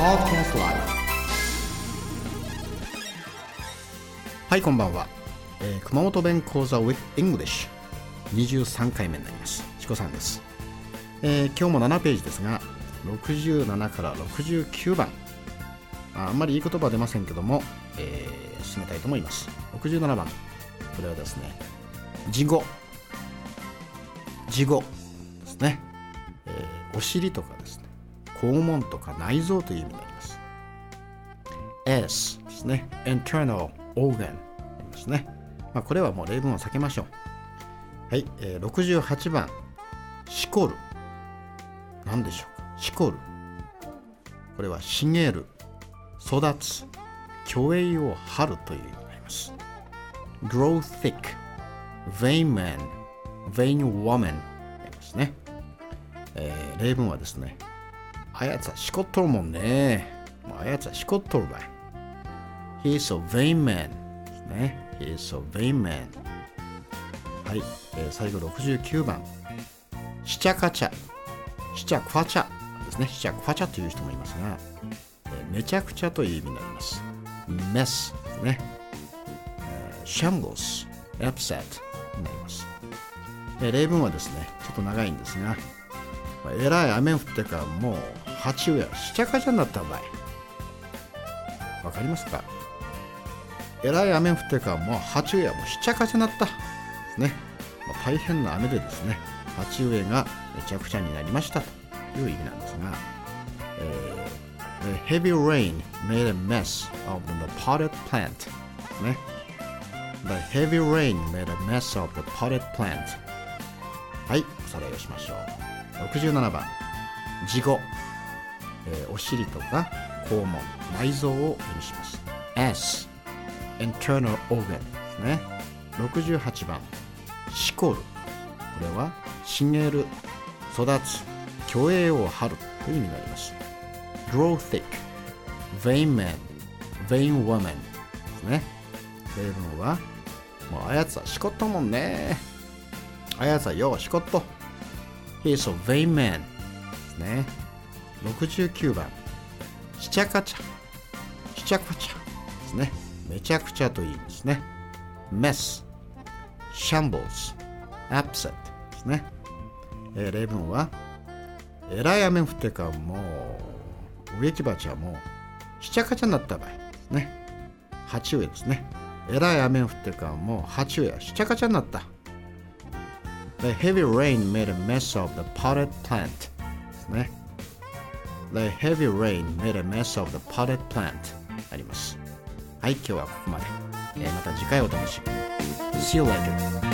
Podcast Live はいこんばんは、えー熊本弁講座 with English 23回目になります。チコさんです、えー今日も7ページですが67から69番。ああんまりいい言葉は出ませんけども、えー進めたいと思います。67番。これはですね事後。事後ですね、えーお尻とかですね。肛門とか内臓という意味になります。S ですね。internal organ ですね、まあ、これはもう例文を避けましょう。はい、えー68番しこる何でしょうか？しこるこれは茂る育つ虚栄を張るという意味になります。grow thick vain man vain woman になりますね、えー例文はですねあやつはしこっとるもんね。もうあやつはしこっとるばい。He's a vain man. ね。He's a vain man はい、えー最後69番。しちゃかちゃ。しちゃくわちゃ。ですね。しちゃくわちゃという人もいますが、えーめちゃくちゃという意味になります。mess ですね、えー shambles upset になります、えー例文はですねちょっと長いんですが、えらい雨降ってからもう鉢植えしちゃかちゃになった場合わかりますか？えらい雨降ってからもう鉢植えはもうしちゃかちゃなった。ですね、まあ大変な雨でですね。鉢植えがめちゃくちゃになりました。という意味なんですが、えー The heavy rain made a mess of the potted plant. ね。The heavy rain made a mess of the potted plant. はい。おさらいをしましょう。67番。事後、えーお尻とか肛門内臓を意味します。S. internal organ ですね。68番。しこるこれは茂る育つ虚栄を張るという意味になります。Grow thick. Vain man. Vain woman. ですね。例文はもうあやつはしこっともんね。あやつはようしこっと。He is a vain man. ですね69番しちゃかちゃしちゃかちゃですね。めちゃくちゃという意味ですね mess shambles upset ですね、えー例文はえらい雨降ってかもう植木鉢はもうしちゃかちゃになった場合。ですね。鉢植えですね。えらい雨降ってかもう鉢植えはしちゃかちゃになった。The heavy rain made a mess of the potted plant ですね。The heavy rain made a mess of the potted plant ありますはい今日はここまで、えーまた次回お楽しみに See you later